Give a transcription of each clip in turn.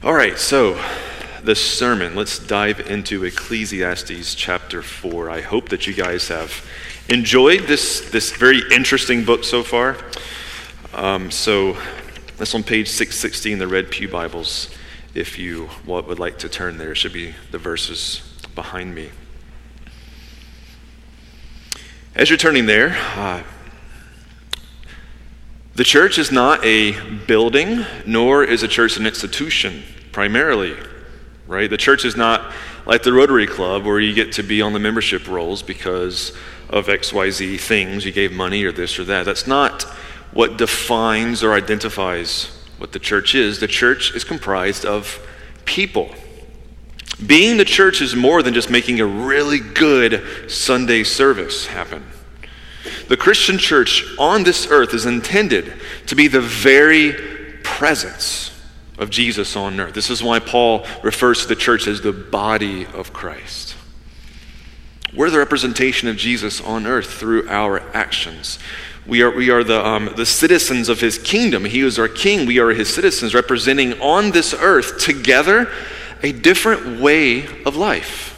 All right, so the sermon, let's dive into Ecclesiastes chapter 4. I hope that you guys have enjoyed this, this very interesting book so far. Um, so that's on page 616, the Red Pew Bibles. If you would like to turn there, should be the verses behind me. As you're turning there, uh, the church is not a building, nor is a church an institution, primarily, right? The church is not like the Rotary Club where you get to be on the membership rolls because of XYZ things. You gave money or this or that. That's not what defines or identifies what the church is. The church is comprised of people. Being the church is more than just making a really good Sunday service happen. The Christian church on this earth is intended to be the very presence of Jesus on earth. This is why Paul refers to the church as the body of Christ. We're the representation of Jesus on earth through our actions. We are, we are the, um, the citizens of his kingdom. He is our king. We are his citizens, representing on this earth together a different way of life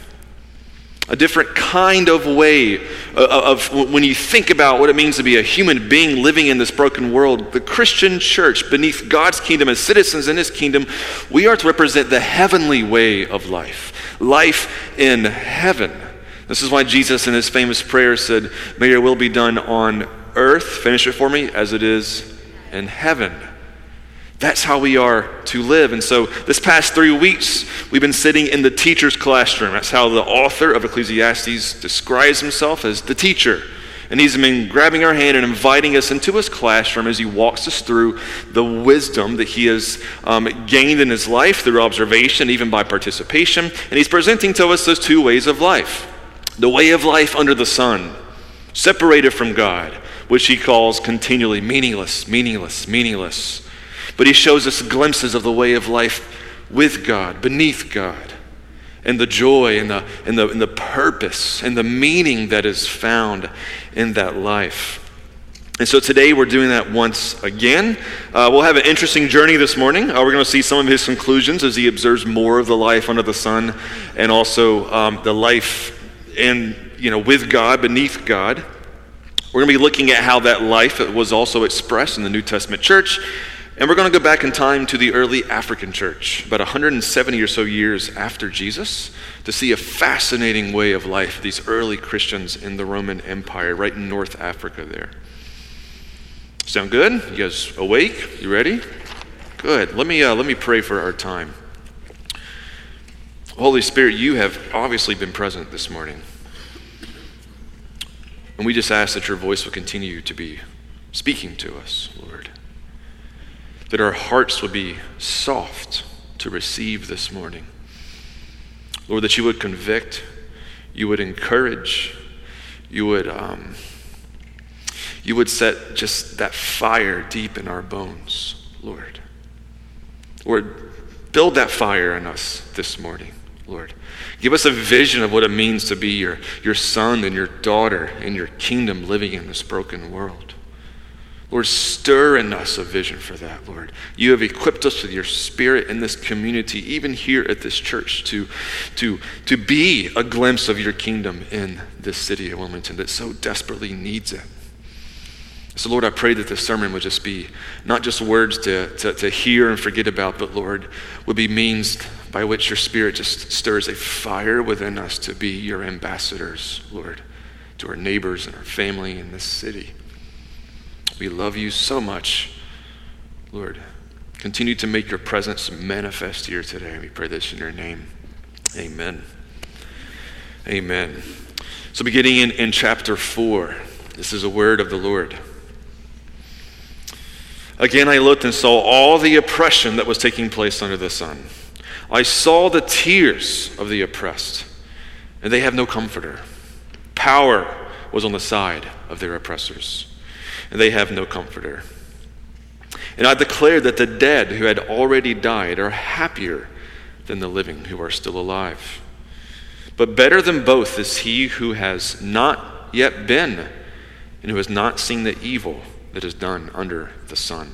a different kind of way uh, uh, of, of, when you think about what it means to be a human being living in this broken world. The Christian church, beneath God's kingdom as citizens in his kingdom, we are to represent the heavenly way of life, life in heaven. This is why Jesus, in his famous prayer, said, May your will be done on earth, finish it for me, as it is in heaven. That's how we are to live. And so, this past three weeks, we've been sitting in the teacher's classroom. That's how the author of Ecclesiastes describes himself as the teacher. And he's been grabbing our hand and inviting us into his classroom as he walks us through the wisdom that he has um, gained in his life through observation, even by participation. And he's presenting to us those two ways of life the way of life under the sun, separated from God, which he calls continually meaningless, meaningless, meaningless but he shows us glimpses of the way of life with God, beneath God, and the joy and the, and the, and the purpose and the meaning that is found in that life. And so today we're doing that once again. Uh, we'll have an interesting journey this morning. Uh, we're going to see some of his conclusions as he observes more of the life under the sun and also um, the life in, you know, with God, beneath God. We're going to be looking at how that life was also expressed in the New Testament church and we're going to go back in time to the early African church, about 170 or so years after Jesus, to see a fascinating way of life, these early Christians in the Roman Empire, right in North Africa there. Sound good? You guys awake? You ready? Good. Let me, uh, let me pray for our time. Holy Spirit, you have obviously been present this morning. And we just ask that your voice will continue to be speaking to us, Lord that our hearts would be soft to receive this morning. Lord, that you would convict, you would encourage, you would, um, you would set just that fire deep in our bones, Lord. Lord, build that fire in us this morning, Lord. Give us a vision of what it means to be your, your son and your daughter in your kingdom living in this broken world. Lord, stir in us a vision for that, Lord. You have equipped us with your spirit in this community, even here at this church, to, to, to be a glimpse of your kingdom in this city of Wilmington that so desperately needs it. So, Lord, I pray that this sermon would just be not just words to, to, to hear and forget about, but, Lord, would be means by which your spirit just stirs a fire within us to be your ambassadors, Lord, to our neighbors and our family in this city. We love you so much. Lord, continue to make your presence manifest here today. We pray this in your name. Amen. Amen. So, beginning in, in chapter 4, this is a word of the Lord. Again, I looked and saw all the oppression that was taking place under the sun. I saw the tears of the oppressed, and they have no comforter. Power was on the side of their oppressors and they have no comforter. And I declare that the dead who had already died are happier than the living who are still alive. But better than both is he who has not yet been and who has not seen the evil that is done under the sun.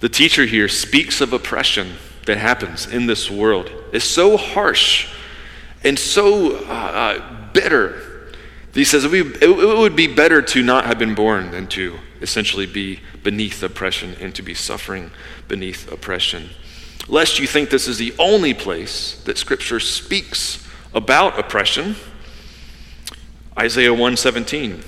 The teacher here speaks of oppression that happens in this world. It's so harsh and so uh, uh, bitter. He says it would be better to not have been born than to essentially be beneath oppression and to be suffering beneath oppression. Lest you think this is the only place that Scripture speaks about oppression, Isaiah 117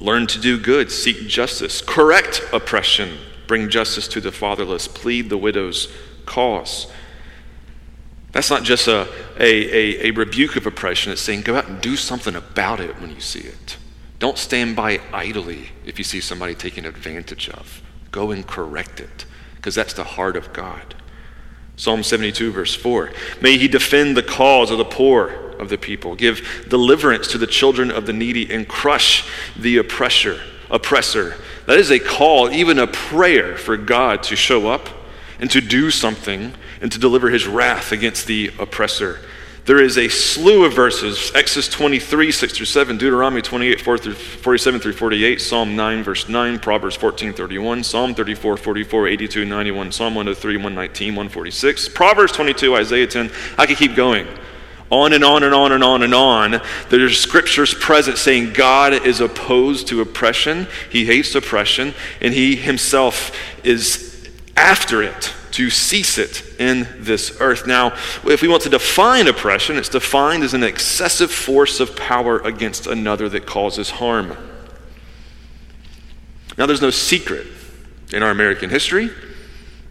Learn to do good, seek justice, correct oppression bring justice to the fatherless, plead the widow's cause. That's not just a, a, a, a, rebuke of oppression, it's saying go out and do something about it when you see it. Don't stand by idly if you see somebody taken advantage of. Go and correct it, because that's the heart of God. Psalm 72, verse 4 May he defend the cause of the poor of the people, give deliverance to the children of the needy, and crush the oppressor. oppressor. That is a call, even a prayer for God to show up and to do something and to deliver his wrath against the oppressor. There is a slew of verses Exodus 23, 6 through 7, Deuteronomy 28, 4 through 47 through 48, Psalm 9, verse 9, Proverbs 14, 31, Psalm 34, 44, 82, 91, Psalm 103, 119, 146, Proverbs 22, Isaiah 10. I could keep going. On and on and on and on and on. There's scriptures present saying God is opposed to oppression, He hates oppression, and He Himself is after it to cease it in this earth. Now, if we want to define oppression, it's defined as an excessive force of power against another that causes harm. Now, there's no secret in our American history,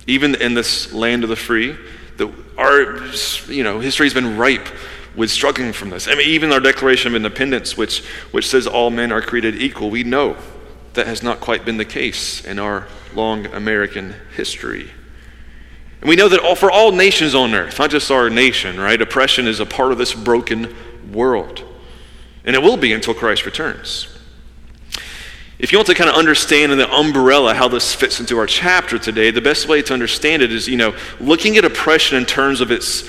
even in this land of the free, that our you know history has been ripe with struggling from this. I mean, even our Declaration of Independence, which, which says all men are created equal, we know that has not quite been the case in our long American history. And we know that all, for all nations on earth, not just our nation, right, oppression is a part of this broken world. And it will be until Christ returns. If you want to kind of understand in the umbrella how this fits into our chapter today, the best way to understand it is, you know, looking at oppression in terms of its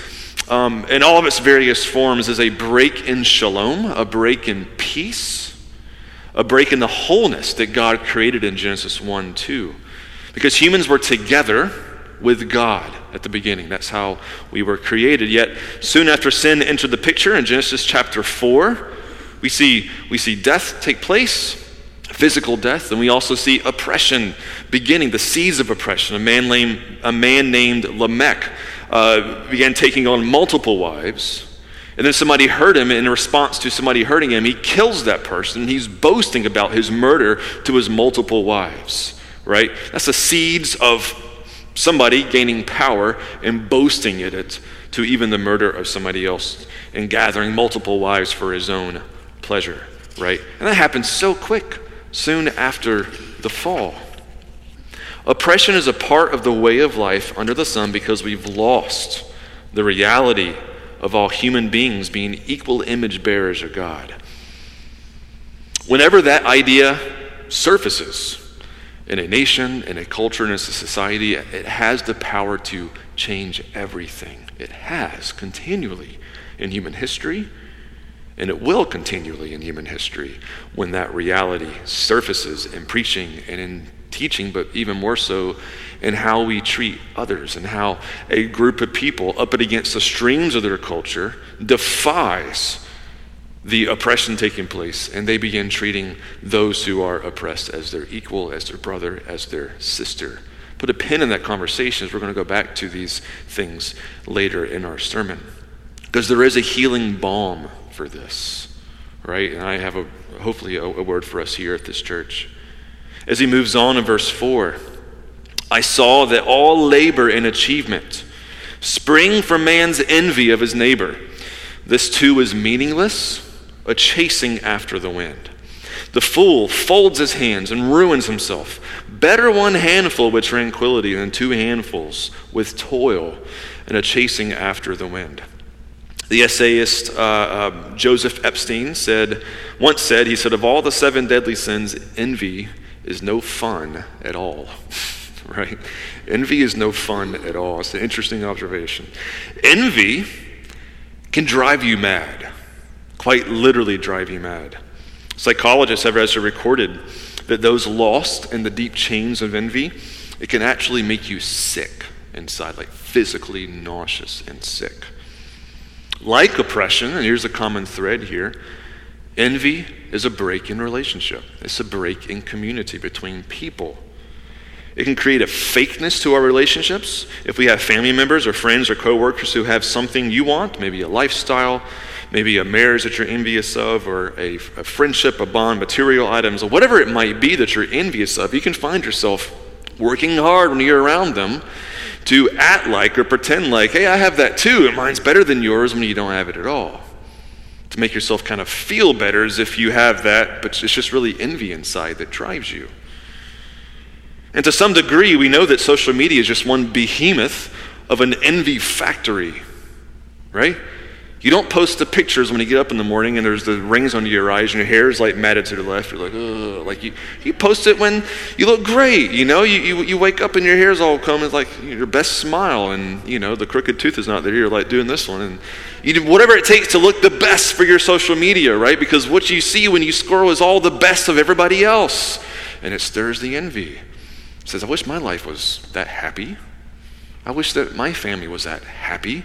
um, in all of its various forms, is a break in shalom, a break in peace, a break in the wholeness that God created in Genesis 1 2. Because humans were together with God at the beginning. That's how we were created. Yet, soon after sin entered the picture in Genesis chapter 4, we see, we see death take place, physical death, and we also see oppression beginning, the seeds of oppression. A man named, a man named Lamech uh, began taking on multiple wives. And then somebody hurt him. In response to somebody hurting him, he kills that person. He's boasting about his murder to his multiple wives, right? That's the seeds of somebody gaining power and boasting in it to even the murder of somebody else and gathering multiple wives for his own pleasure, right? And that happens so quick, soon after the fall. Oppression is a part of the way of life under the sun because we've lost the reality of all human beings being equal image bearers of God. Whenever that idea surfaces in a nation, in a culture, in a society, it has the power to change everything. It has continually in human history, and it will continually in human history when that reality surfaces in preaching and in teaching, but even more so in how we treat others and how a group of people, up against the streams of their culture, defies the oppression taking place, and they begin treating those who are oppressed as their equal, as their brother, as their sister. Put a pin in that conversation as we're going to go back to these things later in our sermon. Because there is a healing balm for this, right? And I have a hopefully a, a word for us here at this church. As he moves on in verse 4, I saw that all labor and achievement spring from man's envy of his neighbor. This too is meaningless, a chasing after the wind. The fool folds his hands and ruins himself. Better one handful with tranquility than two handfuls with toil and a chasing after the wind. The essayist uh, uh, Joseph Epstein said, once said, he said, of all the seven deadly sins, envy is no fun at all, right? Envy is no fun at all. It's an interesting observation. Envy can drive you mad, quite literally drive you mad. Psychologists have actually recorded that those lost in the deep chains of envy it can actually make you sick inside, like physically nauseous and sick. Like oppression, and here's a common thread here envy is a break in relationship, it's a break in community between people. It can create a fakeness to our relationships. If we have family members or friends or coworkers who have something you want, maybe a lifestyle, maybe a marriage that you're envious of, or a, a friendship, a bond, material items, or whatever it might be that you're envious of, you can find yourself working hard when you're around them to act like or pretend like, hey, I have that too, and mine's better than yours when you don't have it at all. To make yourself kind of feel better as if you have that, but it's just really envy inside that drives you. And to some degree, we know that social media is just one behemoth of an envy factory, right? You don't post the pictures when you get up in the morning and there's the rings under your eyes and your hair is like matted to the left. You're like, ugh. Like you, you post it when you look great. You know, you, you, you wake up and your hair's all combed. It's like your best smile and, you know, the crooked tooth is not there. You're like doing this one. And you do whatever it takes to look the best for your social media, right? Because what you see when you scroll is all the best of everybody else. And it stirs the envy. It says, I wish my life was that happy. I wish that my family was that happy.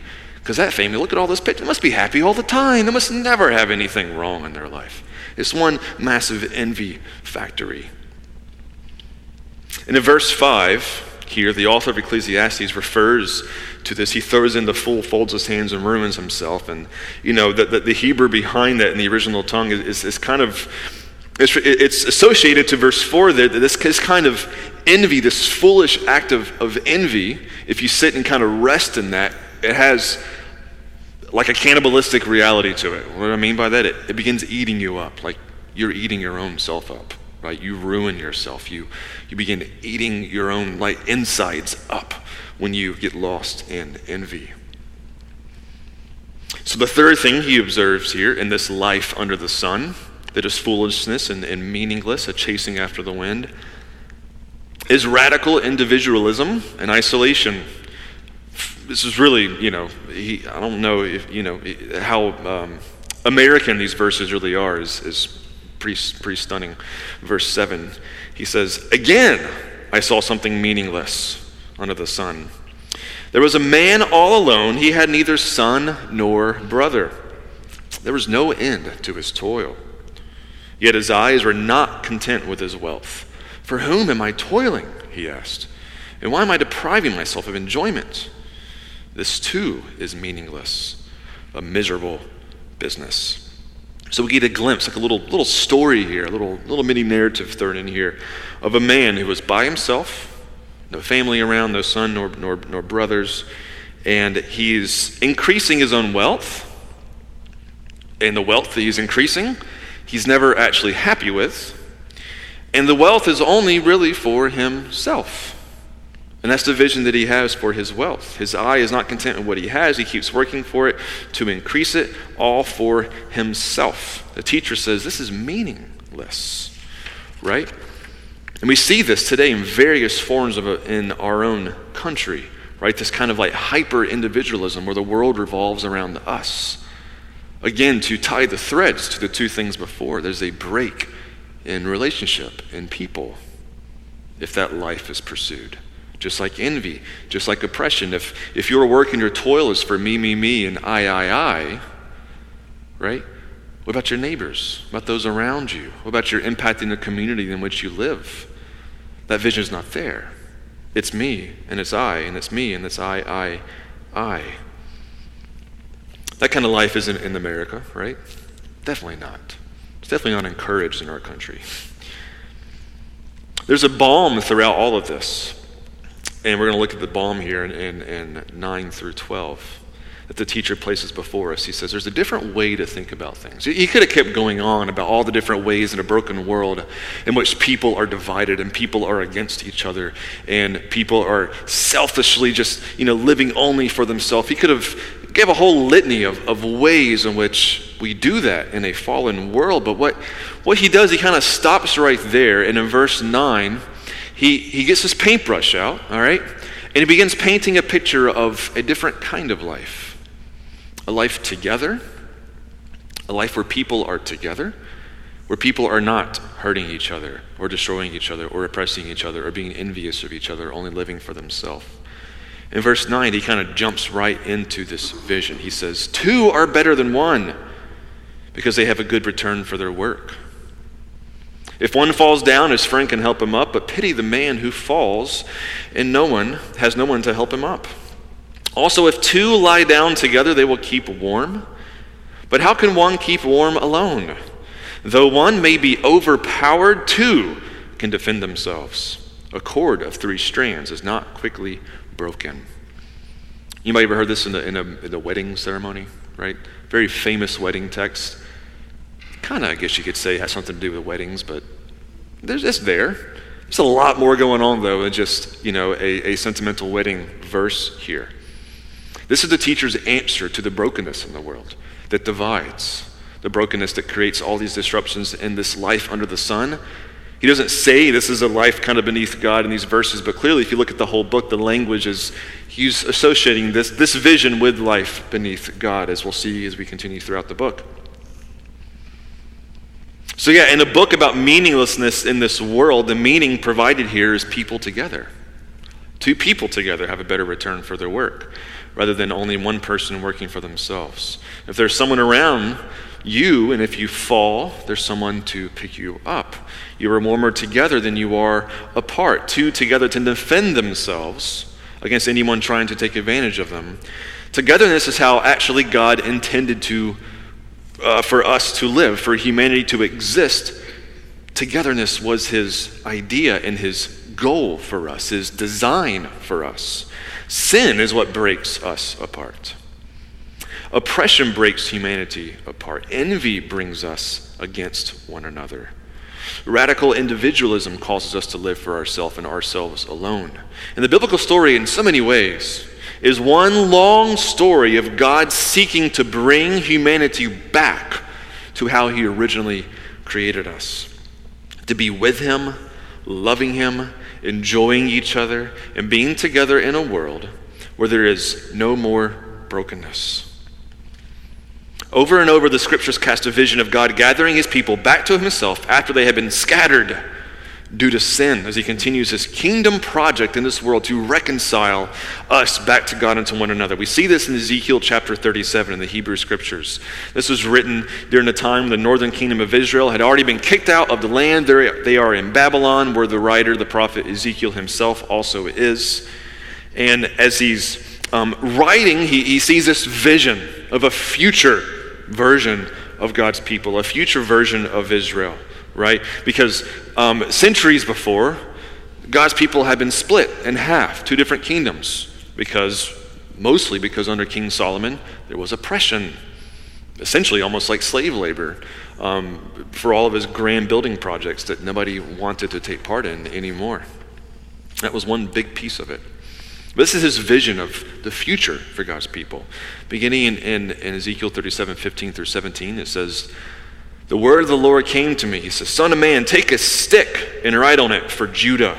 Because that family, look at all those pictures, they must be happy all the time. They must never have anything wrong in their life. It's one massive envy factory. And in verse 5, here, the author of Ecclesiastes refers to this. He throws in the fool, folds his hands, and ruins himself. And, you know, the, the, the Hebrew behind that in the original tongue is, is, is kind of, it's, it's, associated to verse 4 there, this, this kind of envy, this foolish act of, of envy, if you sit and kind of rest in that, it has like a cannibalistic reality to it. What do I mean by that? It, it begins eating you up, like you're eating your own self up, right? You ruin yourself. You, you begin eating your own like insides up when you get lost in envy. So, the third thing he observes here in this life under the sun that is foolishness and, and meaningless, a chasing after the wind, is radical individualism and isolation this is really, you know, he, I don't know if, you know, how um, American these verses really are is, is pretty, pretty stunning. Verse 7, he says, Again, I saw something meaningless under the sun. There was a man all alone. He had neither son nor brother. There was no end to his toil. Yet his eyes were not content with his wealth. For whom am I toiling? He asked. And why am I depriving myself of enjoyment? This too is meaningless, a miserable business. So we get a glimpse, like a little little story here, a little little mini narrative thrown in here, of a man who was by himself, no family around, no son nor nor, nor brothers, and he's increasing his own wealth. And the wealth that he's increasing, he's never actually happy with. And the wealth is only really for himself. And that's the vision that he has for his wealth. His eye is not content with what he has, he keeps working for it to increase it, all for himself. The teacher says this is meaningless, right? And we see this today in various forms of a, in our own country, right? This kind of like hyper individualism where the world revolves around us. Again, to tie the threads to the two things before, there's a break in relationship in people if that life is pursued just like envy, just like oppression. If, if your work and your toil is for me, me, me, and I, I, I, right? What about your neighbors? What about those around you? What about your impact in the community in which you live? That vision is not there. It's me, and it's I, and it's me, and it's I, I, I. That kind of life isn't in America, right? Definitely not. It's definitely not encouraged in our country. There's a balm throughout all of this. And we're going to look at the balm here in, in, in 9 through 12 that the teacher places before us. He says there's a different way to think about things. He could have kept going on about all the different ways in a broken world in which people are divided and people are against each other and people are selfishly just, you know, living only for themselves. He could have gave a whole litany of, of ways in which we do that in a fallen world. But what, what he does, he kind of stops right there. And in verse 9, he, he gets his paintbrush out, all right, and he begins painting a picture of a different kind of life a life together, a life where people are together, where people are not hurting each other or destroying each other or oppressing each other or being envious of each other, only living for themselves. In verse 9, he kind of jumps right into this vision. He says, Two are better than one because they have a good return for their work. If one falls down, his friend can help him up, but pity the man who falls and no one has no one to help him up. Also, if two lie down together, they will keep warm. But how can one keep warm alone? Though one may be overpowered, two can defend themselves. A cord of three strands is not quickly broken. You might have heard this in the, in, a, in the wedding ceremony, right? Very famous wedding text. Kind of, I guess you could say, has something to do with weddings, but there's, it's there. There's a lot more going on, though, than just, you know, a, a sentimental wedding verse here. This is the teacher's answer to the brokenness in the world that divides the brokenness that creates all these disruptions in this life under the sun. He doesn't say this is a life kind of beneath God in these verses, but clearly, if you look at the whole book, the language is he's associating this, this vision with life beneath God, as we'll see as we continue throughout the book. So, yeah, in a book about meaninglessness in this world, the meaning provided here is people together. Two people together have a better return for their work rather than only one person working for themselves. If there's someone around you, and if you fall, there's someone to pick you up. You are warmer together than you are apart. Two together to defend themselves against anyone trying to take advantage of them. Togetherness is how actually God intended to uh, for us to live, for humanity to exist. Togetherness was his idea and his goal for us, his design for us. Sin is what breaks us apart. Oppression breaks humanity apart. Envy brings us against one another. Radical individualism causes us to live for ourselves and ourselves alone. And the biblical story, in so many ways, is one long story of God seeking to bring humanity back to how He originally created us to be with Him, loving Him, enjoying each other, and being together in a world where there is no more brokenness. Over and over, the scriptures cast a vision of God gathering his people back to himself after they had been scattered due to sin as he continues his kingdom project in this world to reconcile us back to God and to one another. We see this in Ezekiel chapter 37 in the Hebrew scriptures. This was written during the time when the northern kingdom of Israel had already been kicked out of the land. They are in Babylon, where the writer, the prophet Ezekiel himself, also is. And as he's um, writing, he, he sees this vision of a future version of God's people, a future version of Israel, right? Because um, centuries before, God's people had been split in half, two different kingdoms, because mostly because under King Solomon there was oppression, essentially almost like slave labor, um, for all of his grand building projects that nobody wanted to take part in anymore. That was one big piece of it. This is his vision of the future for God's people. Beginning in, in, in, Ezekiel 37 15 through 17, it says, The word of the Lord came to me. He says, Son of man, take a stick and write on it for Judah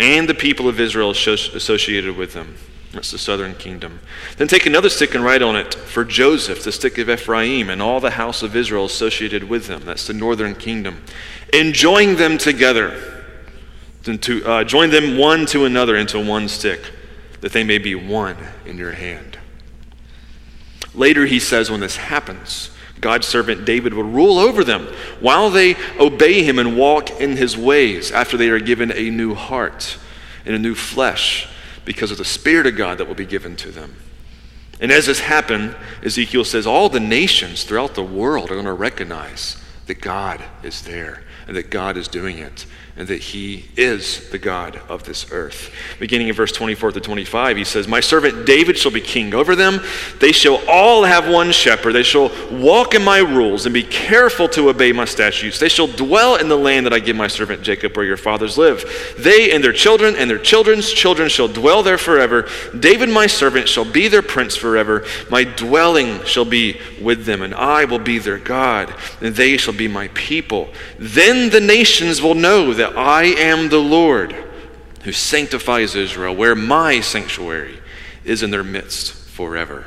and the people of Israel associated with them. That's the southern kingdom. Then take another stick and write on it for Joseph, the stick of Ephraim, and all the house of Israel associated with them. That's the northern kingdom. Enjoying them together to uh, join them one to another into one stick, that they may be one in your hand. Later, he says, when this happens, God's servant David will rule over them while they obey him and walk in his ways after they are given a new heart and a new flesh because of the Spirit of God that will be given to them. And as this happens, Ezekiel says, all the nations throughout the world are going to recognize that God is there and that God is doing it and that he is the God of this earth. Beginning in verse 24 to 25, he says, My servant David shall be king over them. They shall all have one shepherd. They shall walk in my rules and be careful to obey my statutes. They shall dwell in the land that I give my servant Jacob, where your fathers live. They and their children and their children's children shall dwell there forever. David, my servant, shall be their prince forever. My dwelling shall be with them, and I will be their God, and they shall be my people. Then the nations will know I am the Lord who sanctifies Israel, where my sanctuary is in their midst forever.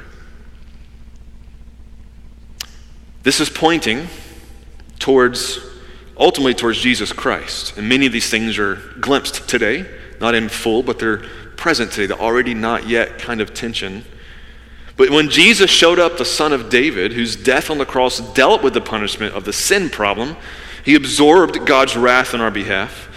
This is pointing towards, ultimately, towards Jesus Christ. And many of these things are glimpsed today, not in full, but they're present today, the already not yet kind of tension. But when Jesus showed up, the son of David, whose death on the cross dealt with the punishment of the sin problem, he absorbed God's wrath on our behalf.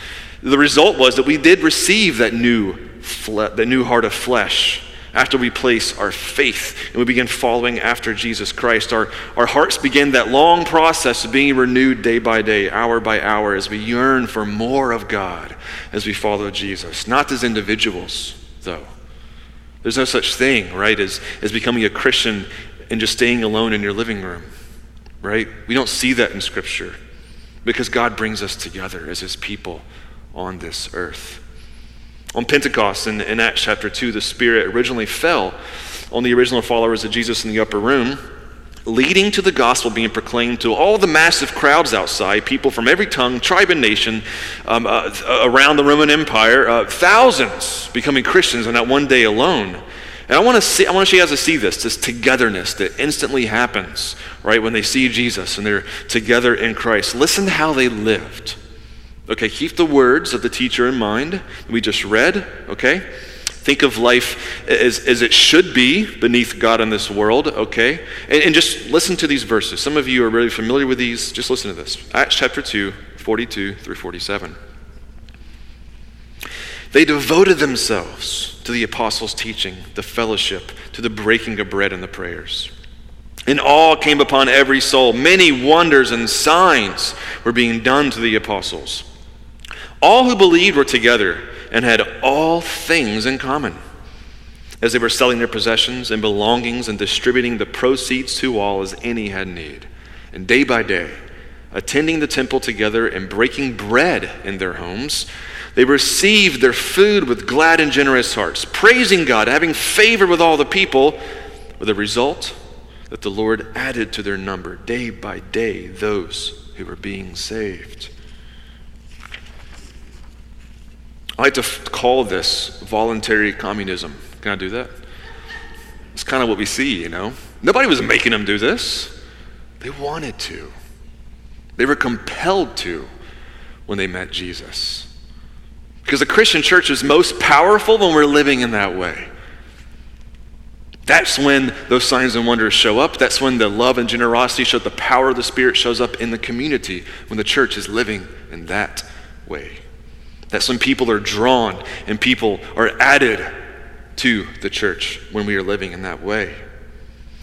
The result was that we did receive that new, fle- that new heart of flesh after we place our faith and we begin following after Jesus Christ. Our, our hearts begin that long process of being renewed day by day, hour by hour, as we yearn for more of God as we follow Jesus. Not as individuals, though. There's no such thing, right, as, as becoming a Christian and just staying alone in your living room, right? We don't see that in Scripture because God brings us together as His people on this earth. On Pentecost in, in Acts chapter 2, the Spirit originally fell on the original followers of Jesus in the upper room, leading to the gospel being proclaimed to all the massive crowds outside, people from every tongue, tribe, and nation um, uh, around the Roman Empire, uh, thousands becoming Christians on that one day alone. And I want to see, I want to show you guys to see this, this togetherness that instantly happens, right, when they see Jesus and they're together in Christ. Listen to how they lived. Okay, keep the words of the teacher in mind we just read, okay? Think of life as, as it should be beneath God in this world, okay? And, and just listen to these verses. Some of you are really familiar with these. Just listen to this Acts chapter 2, 42 through 47. They devoted themselves to the apostles' teaching, the fellowship, to the breaking of bread and the prayers. And awe came upon every soul. Many wonders and signs were being done to the apostles. All who believed were together and had all things in common. As they were selling their possessions and belongings and distributing the proceeds to all as any had need. And day by day, attending the temple together and breaking bread in their homes, they received their food with glad and generous hearts, praising God, having favor with all the people, with the result that the Lord added to their number day by day those who were being saved. I like to f- call this voluntary communism. Can I do that? It's kind of what we see, you know. Nobody was making them do this. They wanted to. They were compelled to when they met Jesus. Because the Christian church is most powerful when we're living in that way. That's when those signs and wonders show up. That's when the love and generosity show the power of the Spirit shows up in the community when the church is living in that way. That's when people are drawn and people are added to the church when we are living in that way.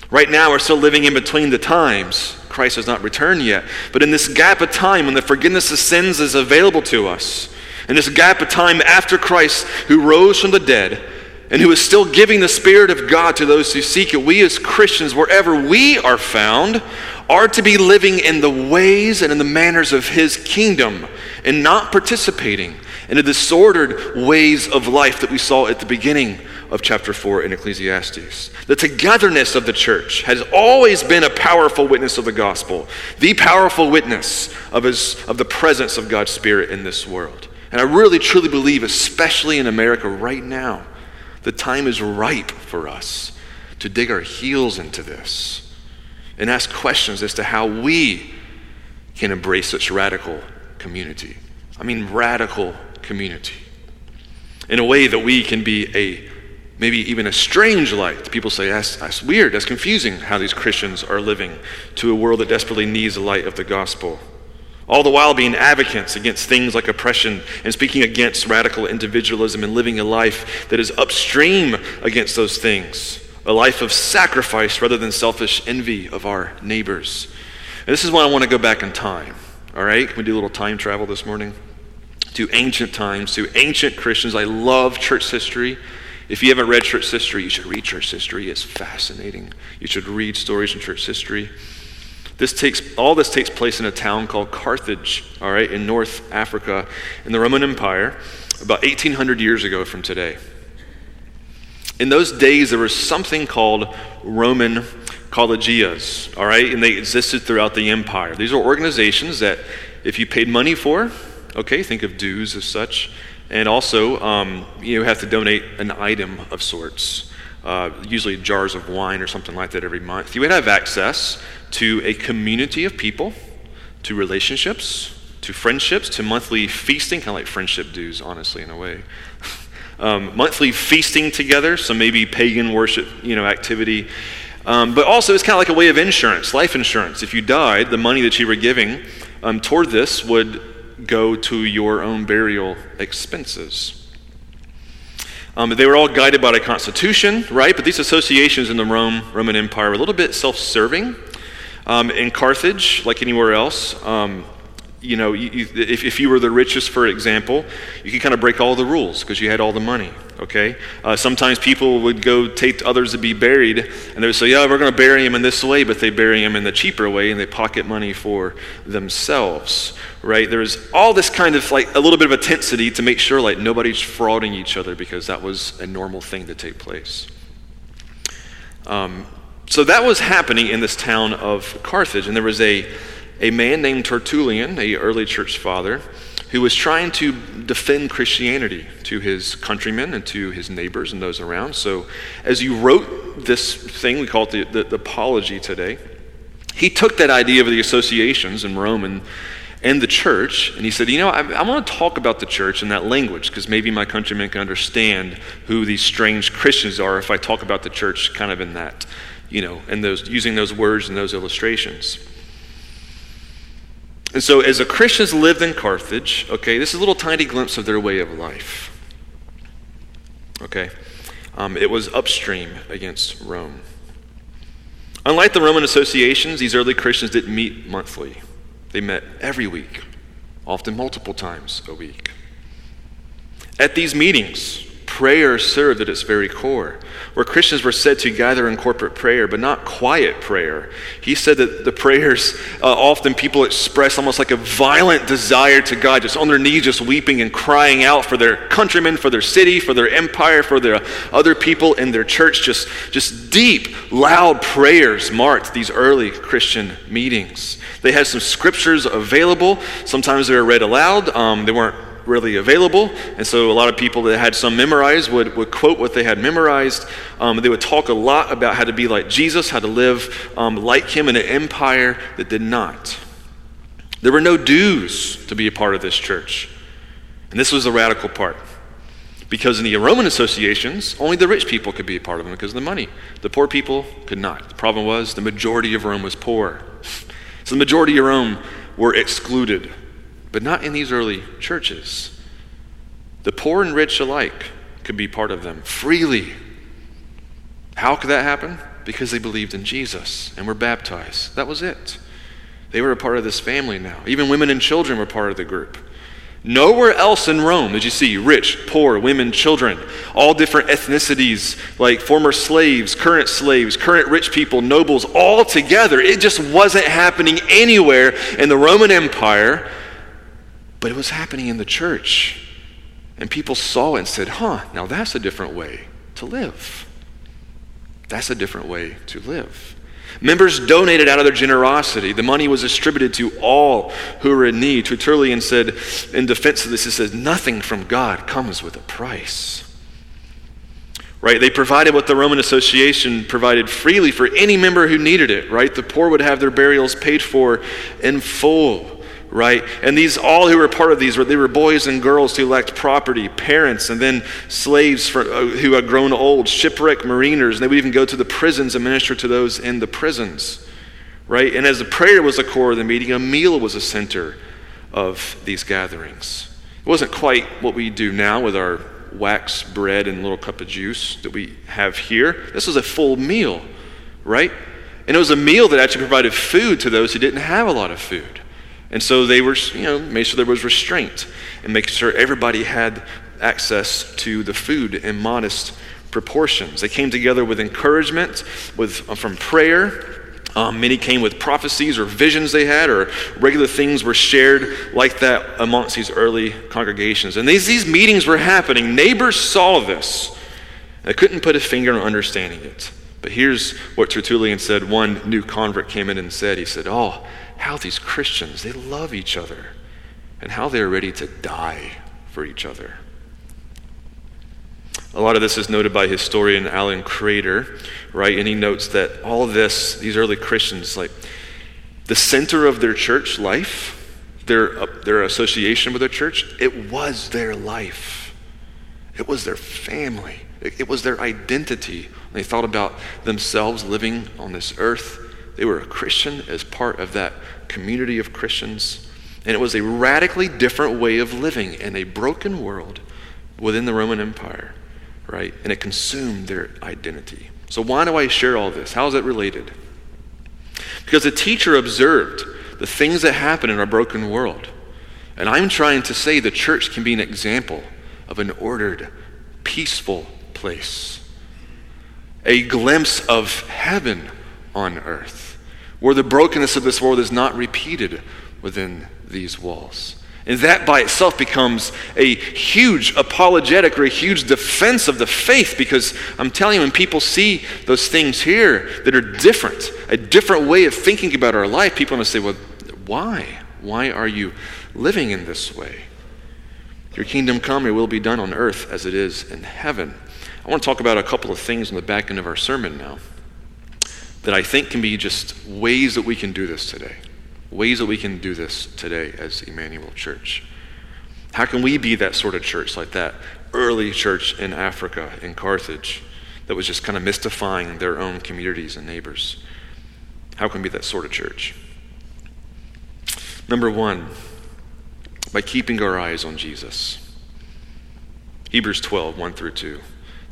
Right now, we're still living in between the times. Christ has not returned yet. But in this gap of time when the forgiveness of sins is available to us, in this gap of time after Christ, who rose from the dead and who is still giving the Spirit of God to those who seek it, we as Christians, wherever we are found, are to be living in the ways and in the manners of His kingdom and not participating in the disordered ways of life that we saw at the beginning of chapter 4 in Ecclesiastes. The togetherness of the church has always been a powerful witness of the gospel, the powerful witness of, his, of the presence of God's Spirit in this world. And I really truly believe, especially in America right now, the time is ripe for us to dig our heels into this and ask questions as to how we can embrace such radical community. I mean, radical community in a way that we can be a maybe even a strange light. People say, that's, that's weird, that's confusing how these Christians are living to a world that desperately needs the light of the gospel. All the while being advocates against things like oppression and speaking against radical individualism and living a life that is upstream against those things. A life of sacrifice rather than selfish envy of our neighbors. And this is why I want to go back in time. All right? Can we do a little time travel this morning? to ancient times, to ancient Christians. I love church history. If you haven't read church history, you should read church history. It's fascinating. You should read stories from church history. This takes all this takes place in a town called Carthage, all right, in North Africa, in the Roman Empire, about 1800 years ago from today. In those days, there was something called Roman collegias, all right, and they existed throughout the empire. These are organizations that, if you paid money for, Okay, think of dues as such. And also, um, you have to donate an item of sorts, uh, usually jars of wine or something like that every month. You would have access to a community of people to relationships, to friendships, to monthly feasting, kind of like friendship dues, honestly, in a way. um, monthly feasting together, so maybe pagan worship, you know, activity. Um, but also, it's kind of like a way of insurance, life insurance. If you died, the money that you were giving um, toward this would go to your own burial expenses. Um, they were all guided by the Constitution, right? But these associations in the Rome, Roman Empire were a little bit self serving. Um, in Carthage, like anywhere else, um, you know, you, you, if, if you were the richest, for example, you could kind of break all the rules because you had all the money, okay? Uh, sometimes people would go take others to be buried, and they would say, yeah, we're going to bury him in this way, but they bury him in the cheaper way, and they pocket money for themselves, right? There's all this kind of like a little bit of intensity to make sure like nobody's frauding each other because that was a normal thing to take place. Um, so that was happening in this town of Carthage, and there was a, a man named Tertullian, a early church father, who was trying to defend Christianity to his countrymen and to his neighbors and those around. So as you wrote this thing, we call it the, the, the apology today, he took that idea of the associations in Rome and and the church, and he said, You know, I, I want to talk about the church in that language because maybe my countrymen can understand who these strange Christians are if I talk about the church kind of in that, you know, and those using those words and those illustrations. And so, as the Christians lived in Carthage, okay, this is a little tiny glimpse of their way of life. Okay, um, it was upstream against Rome. Unlike the Roman associations, these early Christians didn't meet monthly. They met every week, often multiple times a week. At these meetings, prayer served at its very core where Christians were said to gather in corporate prayer, but not quiet prayer. He said that the prayers uh, often people express almost like a violent desire to God, just on their knees, just weeping and crying out for their countrymen, for their city, for their empire, for their other people in their church. Just, just deep, loud prayers marked these early Christian meetings. They had some scriptures available. Sometimes they were read aloud. Um, they weren't really available. And so a lot of people that had some memorized would, would quote what they had memorized. Um, they would talk a lot about how to be like Jesus, how to live um, like him in an empire that did not. There were no dues to be a part of this church. And this was the radical part. Because in the Roman associations, only the rich people could be a part of them because of the money. The poor people could not. The problem was the majority of Rome was poor. So the majority of Rome were excluded but not in these early churches. The poor and rich alike could be part of them freely. How could that happen? Because they believed in Jesus and were baptized. That was it. They were a part of this family now. Even women and children were part of the group. Nowhere else in Rome did you see rich, poor, women, children, all different ethnicities, like former slaves, current slaves, current rich people, nobles, all together. It just wasn't happening anywhere in the Roman Empire but it was happening in the church. And people saw it and said, huh, now that's a different way to live. That's a different way to live. Members donated out of their generosity. The money was distributed to all who were in need. Tertullian said, in defense of this, he says, nothing from God comes with a price. Right? They provided what the Roman Association provided freely for any member who needed it, right? The poor would have their burials paid for in full right? And these, all who were part of these, were they were boys and girls who lacked property, parents, and then slaves for, uh, who had grown old, shipwrecked mariners, and they would even go to the prisons and minister to those in the prisons, right? And as the prayer was the core of the meeting, a meal was a center of these gatherings. It wasn't quite what we do now with our wax bread and little cup of juice that we have here. This was a full meal, right? And it was a meal that actually provided food to those who didn't have a lot of food. And so they were, you know, made sure there was restraint and making sure everybody had access to the food in modest proportions. They came together with encouragement, with, uh, from prayer. Um, many came with prophecies or visions they had, or regular things were shared like that amongst these early congregations. And these, these meetings were happening. Neighbors saw this. They couldn't put a finger on understanding it. But here's what Tertullian said. One new convert came in and said, he said, Oh, how these Christians, they love each other and how they're ready to die for each other. A lot of this is noted by historian Alan Kreider, right? And he notes that all of this, these early Christians, like, the center of their church life, their, uh, their association with the church, it was their life. It was their family. It, it was their identity. They thought about themselves living on this earth, they were a Christian as part of that community of Christians. And it was a radically different way of living in a broken world within the Roman Empire, right? And it consumed their identity. So, why do I share all this? How is it related? Because the teacher observed the things that happen in our broken world. And I'm trying to say the church can be an example of an ordered, peaceful place, a glimpse of heaven on earth, where the brokenness of this world is not repeated within these walls. And that by itself becomes a huge apologetic or a huge defense of the faith because I'm telling you, when people see those things here that are different, a different way of thinking about our life, people are going to say, well, why? Why are you living in this way? Your kingdom come, your will be done on earth as it is in heaven. I want to talk about a couple of things on the back end of our sermon now that I think can be just ways that we can do this today ways that we can do this today as Emmanuel Church. How can we be that sort of church, like that early church in Africa, in Carthage, that was just kind of mystifying their own communities and neighbors? How can we be that sort of church? Number one, by keeping our eyes on Jesus. Hebrews 12, 1 through 2.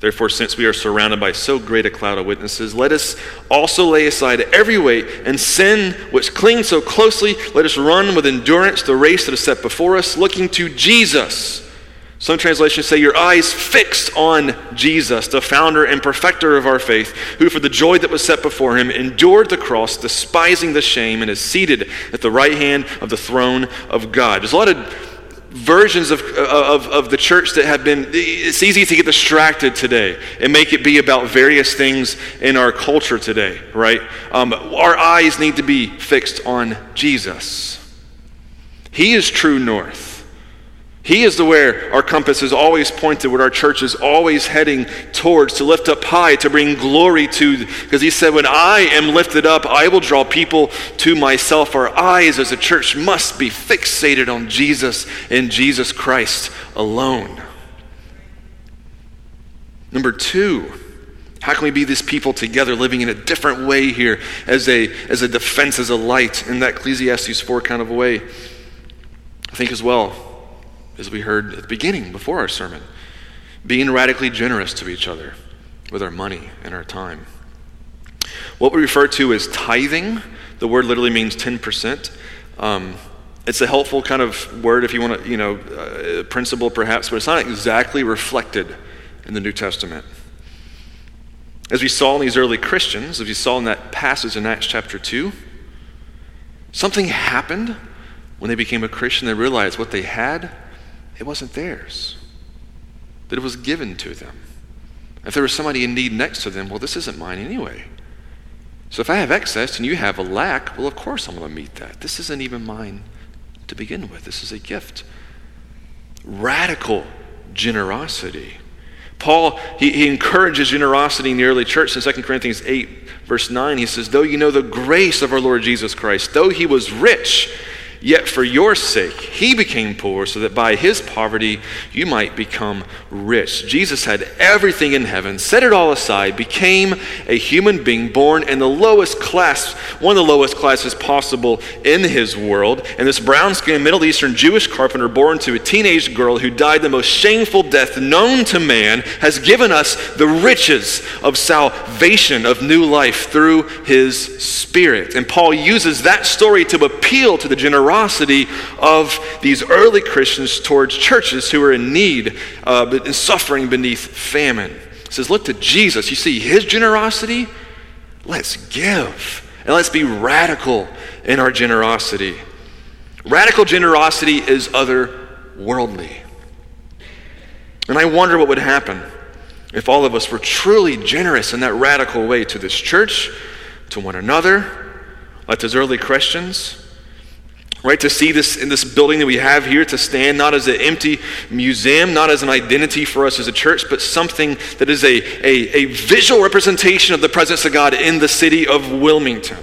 Therefore, since we are surrounded by so great a cloud of witnesses, let us also lay aside every weight and sin which clings so closely. Let us run with endurance the race that is set before us, looking to Jesus. Some translations say, Your eyes fixed on Jesus, the founder and perfecter of our faith, who for the joy that was set before him endured the cross, despising the shame, and is seated at the right hand of the throne of God. There's a lot of versions of, of, of the church that have been, it's easy to get distracted today and make it be about various things in our culture today, right? Um, our eyes need to be fixed on Jesus. He is true north. He is the where our compass is always pointed, what our church is always heading towards, to lift up high, to bring glory to. Because he said, When I am lifted up, I will draw people to myself. Our eyes as a church must be fixated on Jesus and Jesus Christ alone. Number two, how can we be this people together living in a different way here as a, as a defense, as a light in that Ecclesiastes 4 kind of way? I think as well as we heard at the beginning before our sermon, being radically generous to each other with our money and our time. What we refer to as tithing, the word literally means 10%. Um, it's a helpful kind of word if you want to, you know, uh, principle perhaps, but it's not exactly reflected in the New Testament. As we saw in these early Christians, as we saw in that passage in Acts chapter 2, something happened when they became a Christian. They realized what they had it wasn't theirs, that it was given to them. If there was somebody in need next to them, well, this isn't mine anyway. So if I have excess and you have a lack, well, of course I'm going to meet that. This isn't even mine to begin with, this is a gift. Radical generosity. Paul, he, he encourages generosity in the early church in 2 Corinthians 8, verse 9. He says, Though you know the grace of our Lord Jesus Christ, though he was rich, Yet for your sake, he became poor so that by his poverty you might become rich. Jesus had everything in heaven, set it all aside, became a human being born in the lowest class, one of the lowest classes possible in his world. And this brown skinned Middle Eastern Jewish carpenter, born to a teenage girl who died the most shameful death known to man, has given us the riches of salvation, of new life through his Spirit. And Paul uses that story to appeal to the generosity generosity of these early Christians towards churches who were in need uh, and suffering beneath famine. Says, Look to Jesus. You see his generosity? Let's give. And let's be radical in our generosity. Radical generosity is otherworldly. And I wonder what would happen if all of us were truly generous in that radical way to this church, to one another, like those early Christians right? To see this in this building that we have here, to stand not as an empty museum, not as an identity for us as a church, but something that is a, a, a visual representation of the presence of God in the city of Wilmington.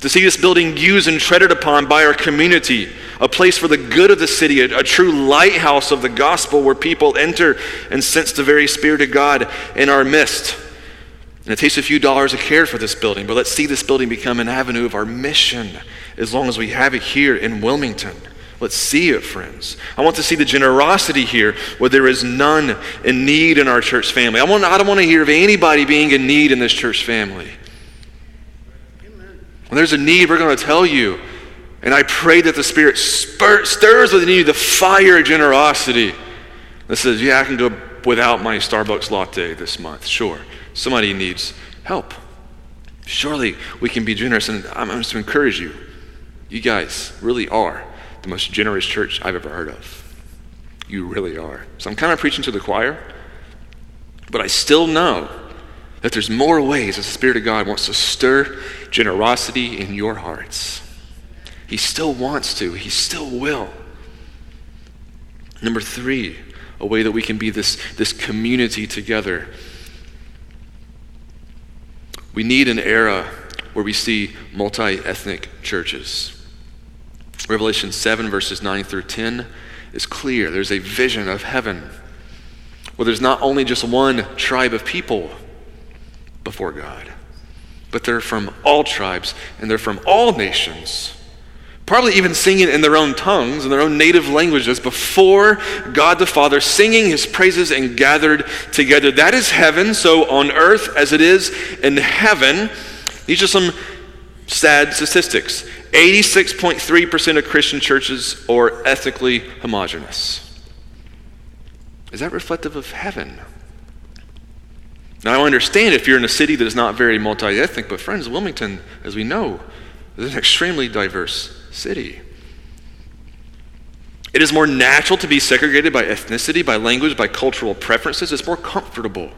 To see this building used and treaded upon by our community, a place for the good of the city, a, a, true lighthouse of the gospel where people enter and sense the very Spirit of God in our midst. And it takes a few dollars of care for this building, but let's see this building become an avenue of our mission as long as we have it here in Wilmington. Let's see it, friends. I want to see the generosity here where there is none in need in our church family. I, want, I don't want to hear of anybody being in need in this church family. When there's a need, we're going to tell you. And I pray that the Spirit spur, stirs within you the fire of generosity that says, Yeah, I can go without my Starbucks latte this month. Sure. Somebody needs help. Surely we can be generous. And I'm just to encourage you. You guys really are the most generous church I've ever heard of. You really are. So I'm kind of preaching to the choir, but I still know that there's more ways that the Spirit of God wants to stir generosity in your hearts. He still wants to, He still will. Number three, a way that we can be this, this community together. We need an era where we see multi ethnic churches. Revelation 7, verses 9 through 10 is clear. There's a vision of heaven where there's not only just one tribe of people before God, but they're from all tribes and they're from all nations. Probably even singing in their own tongues, in their own native languages, before God the Father, singing his praises and gathered together. That is heaven, so on earth as it is in heaven. These are some sad statistics 86.3% of Christian churches are ethnically homogenous. Is that reflective of heaven? Now, I understand if you're in a city that is not very multi ethnic, but friends, Wilmington, as we know, is an extremely diverse city. It is more natural to be segregated by ethnicity, by language, by cultural preferences. It's more comfortable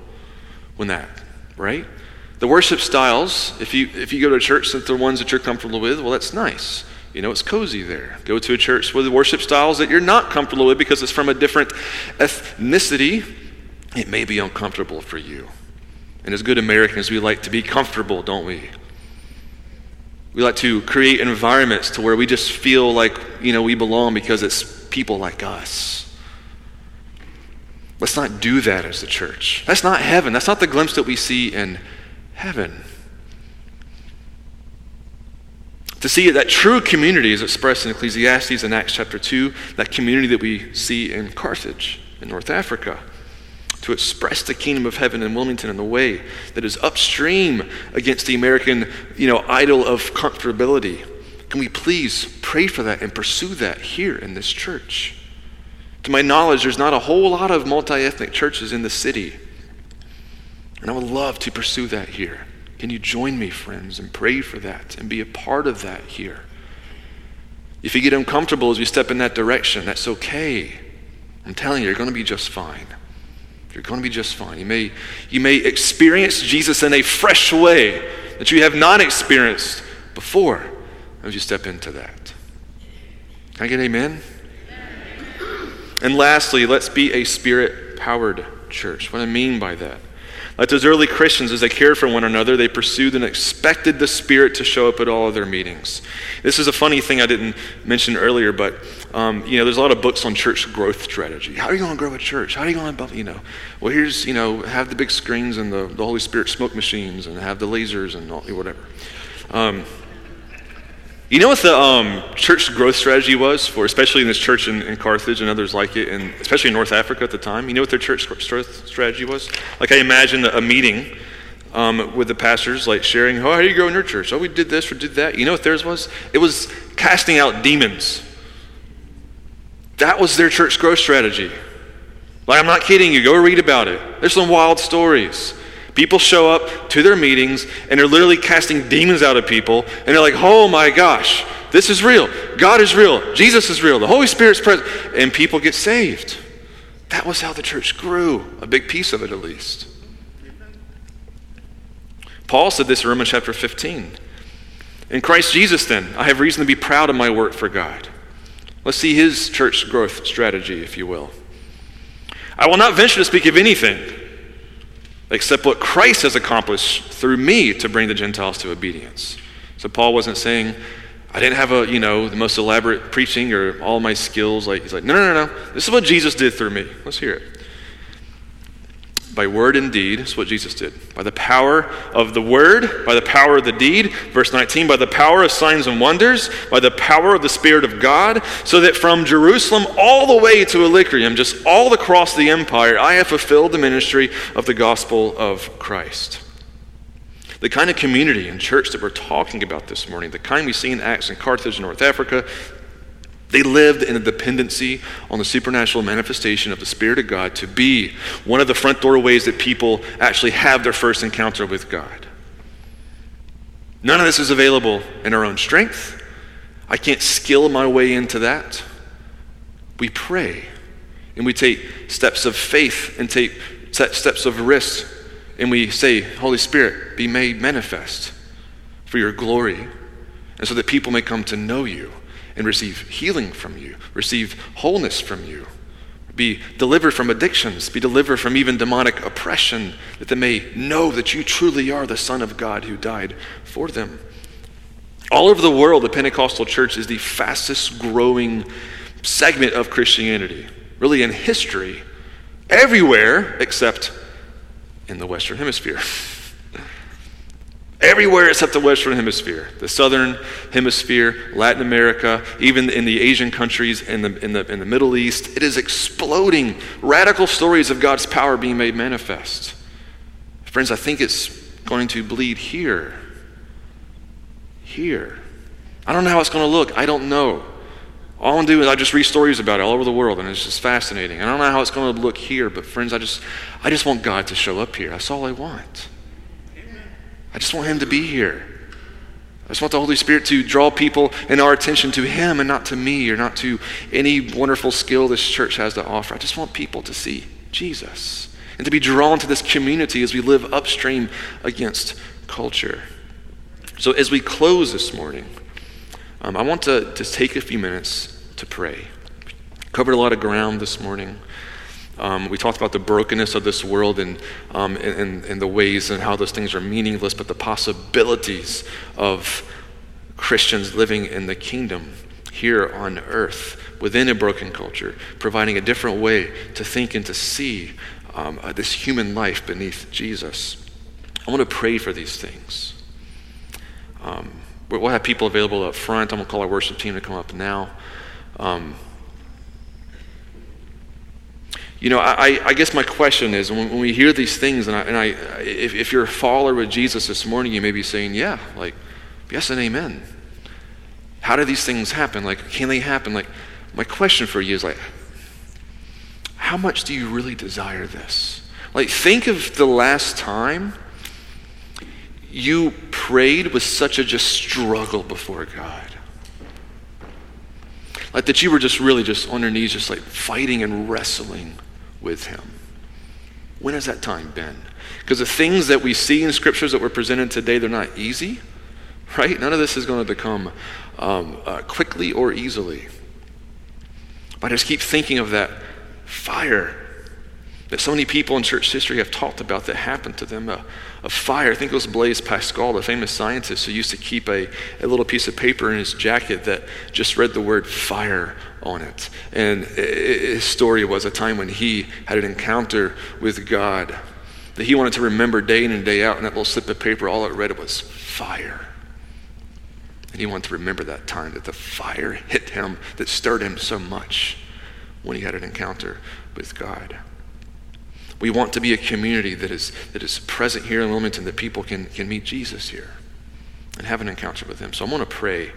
when that, right? The worship styles, if you, if you go to a church that the ones that you're comfortable with, well, that's nice. You know, it's cozy there. Go to a church with worship styles that you're not comfortable with because it's from a different ethnicity. It may be uncomfortable for you. And as good Americans, we like to be comfortable, don't we? We like to create environments to where we just feel like, you know, we belong because it's people like us. Let's not do that as the church. That's not heaven. That's not the glimpse that we see in heaven. To see that true community is expressed in Ecclesiastes and Acts chapter 2, that community that we see in Carthage in North Africa to express the kingdom of heaven in Wilmington in the way that is upstream against the American, you know, idol of comfortability. Can we please pray for that and pursue that here in this church? To my knowledge, there's not a whole lot of multi ethnic churches in the city. And I would love to pursue that here. Can you join me, friends, and pray for that and be a part of that here? If you get uncomfortable as we step in that direction, that's okay. I'm telling you, you're going to be just fine. You're going to be just fine. You may, you may experience Jesus in a fresh way that you have not experienced before as you step into that. Can I get amen? And lastly, let's be a spirit powered church. What I mean by that? Like those early Christians, as they cared for one another, they pursued and expected the Spirit to show up at all of their meetings. This is a funny thing I didn't mention earlier, but um, you know, there's a lot of books on church growth strategy. How are you going to grow a church? How are you going to, you know, well, here's, you know, have the big screens and the, the Holy Spirit smoke machines and have the lasers and all, whatever. Um, you know what the um, church growth strategy was for, especially in this church in, in, Carthage and others like it, and especially in North Africa at the time? You know what their church strategy was? Like I imagine a meeting um, with the pastors, like sharing, oh, how do you grow in your church? Oh, we did this or did that. You know what theirs was? It was casting out demons. That was their church growth strategy. Like, I'm not kidding you. Go read about it. There's some wild stories. People show up to their meetings and they're literally casting demons out of people, and they're like, oh my gosh, this is real. God is real. Jesus is real. The Holy Spirit's present. And people get saved. That was how the church grew, a big piece of it at least. Paul said this in Romans chapter 15. In Christ Jesus, then, I have reason to be proud of my work for God. Let's see his church growth strategy, if you will. I will not venture to speak of anything except what Christ has accomplished through me to bring the Gentiles to obedience. So Paul wasn't saying, I didn't have a, you know, the most elaborate preaching or all my skills. Like he's like, no, no, no, no. This is what Jesus did through me. Let's hear it. By word and deed, that's what Jesus did. By the power of the word, by the power of the deed. Verse 19, by the power of signs and wonders, by the power of the Spirit of God, so that from Jerusalem all the way to Illyricum, just all across the empire, I have fulfilled the ministry of the gospel of Christ. The kind of community and church that we're talking about this morning, the kind we see in Acts in Carthage North Africa, they lived in a dependency on the supernatural manifestation of the Spirit of God to be one of the front door ways that people actually have their first encounter with God. None of this is available in our own strength. I can't skill my way into that. We pray and we take steps of faith and take steps of risk and we say, Holy Spirit, be made manifest for your glory, and so that people may come to know you and receive healing from you, receive wholeness from you, be delivered from addictions, be delivered from even demonic oppression, that they may know that you truly are the Son of God who died for them. All over the world, the Pentecostal church is the fastest growing segment of Christianity, really in history, everywhere except in the Western Hemisphere. Everywhere except the Western Hemisphere, the Southern Hemisphere, Latin America, even in the Asian countries, in the, in, the, in the Middle East, it is exploding. Radical stories of God's power being made manifest. Friends, I think it's going to bleed here. Here. I don't know how it's going to look. I don't know. All I'm doing is I just read stories about it all over the world, and it's just fascinating. I don't know how it's going to look here, but friends, I just, I just want God to show up here. That's all I want. I just want Him to be here. I just want the Holy Spirit to draw people and our attention to Him and not to me or not to any wonderful skill this church has to offer. I just want people to see Jesus and to be drawn to this community as we live upstream against culture. So, as we close this morning, um, I want to, to take a few minutes to pray. Covered a lot of ground this morning. Um, we talked about the brokenness of this world and, um, and, and the ways and how those things are meaningless, but the possibilities of Christians living in the kingdom here on earth within a broken culture, providing a different way to think and to see um, uh, this human life beneath Jesus. I want to pray for these things. Um, We'll have people available up front. I'm going to call our worship team to come up now. Um, you know, I, I, guess my question is when, when we hear these things, and I, and I if, if, you're a follower with Jesus this morning, you may be saying, yeah, like, yes and amen. How do these things happen? Like, can they happen? Like, my question for you is like, how much do you really desire this? Like, think of the last time you prayed with such a just struggle before God. Like that you were just really just on your knees, just like fighting and wrestling with Him. When has that time been? Because the things that we see in scriptures that were presented today, they're not easy, right? None of this is going to become um, uh, quickly or easily. But I just keep thinking of that fire that so many people in church history have talked about that happened to them. A, a, fire, I think it was Blaise Pascal, the famous scientist who used to keep a, a little piece of paper in his jacket that just read the word fire on it. And his story was a time when he had an encounter with God that he wanted to remember day in and day out. And that little slip of paper, all it read was fire. And he wanted to remember that time that the fire hit him, that stirred him so much when he had an encounter with God. We want to be a community that is, that is present here in Wilmington, that people can, can meet Jesus here and have an encounter with him. So I'm going to pray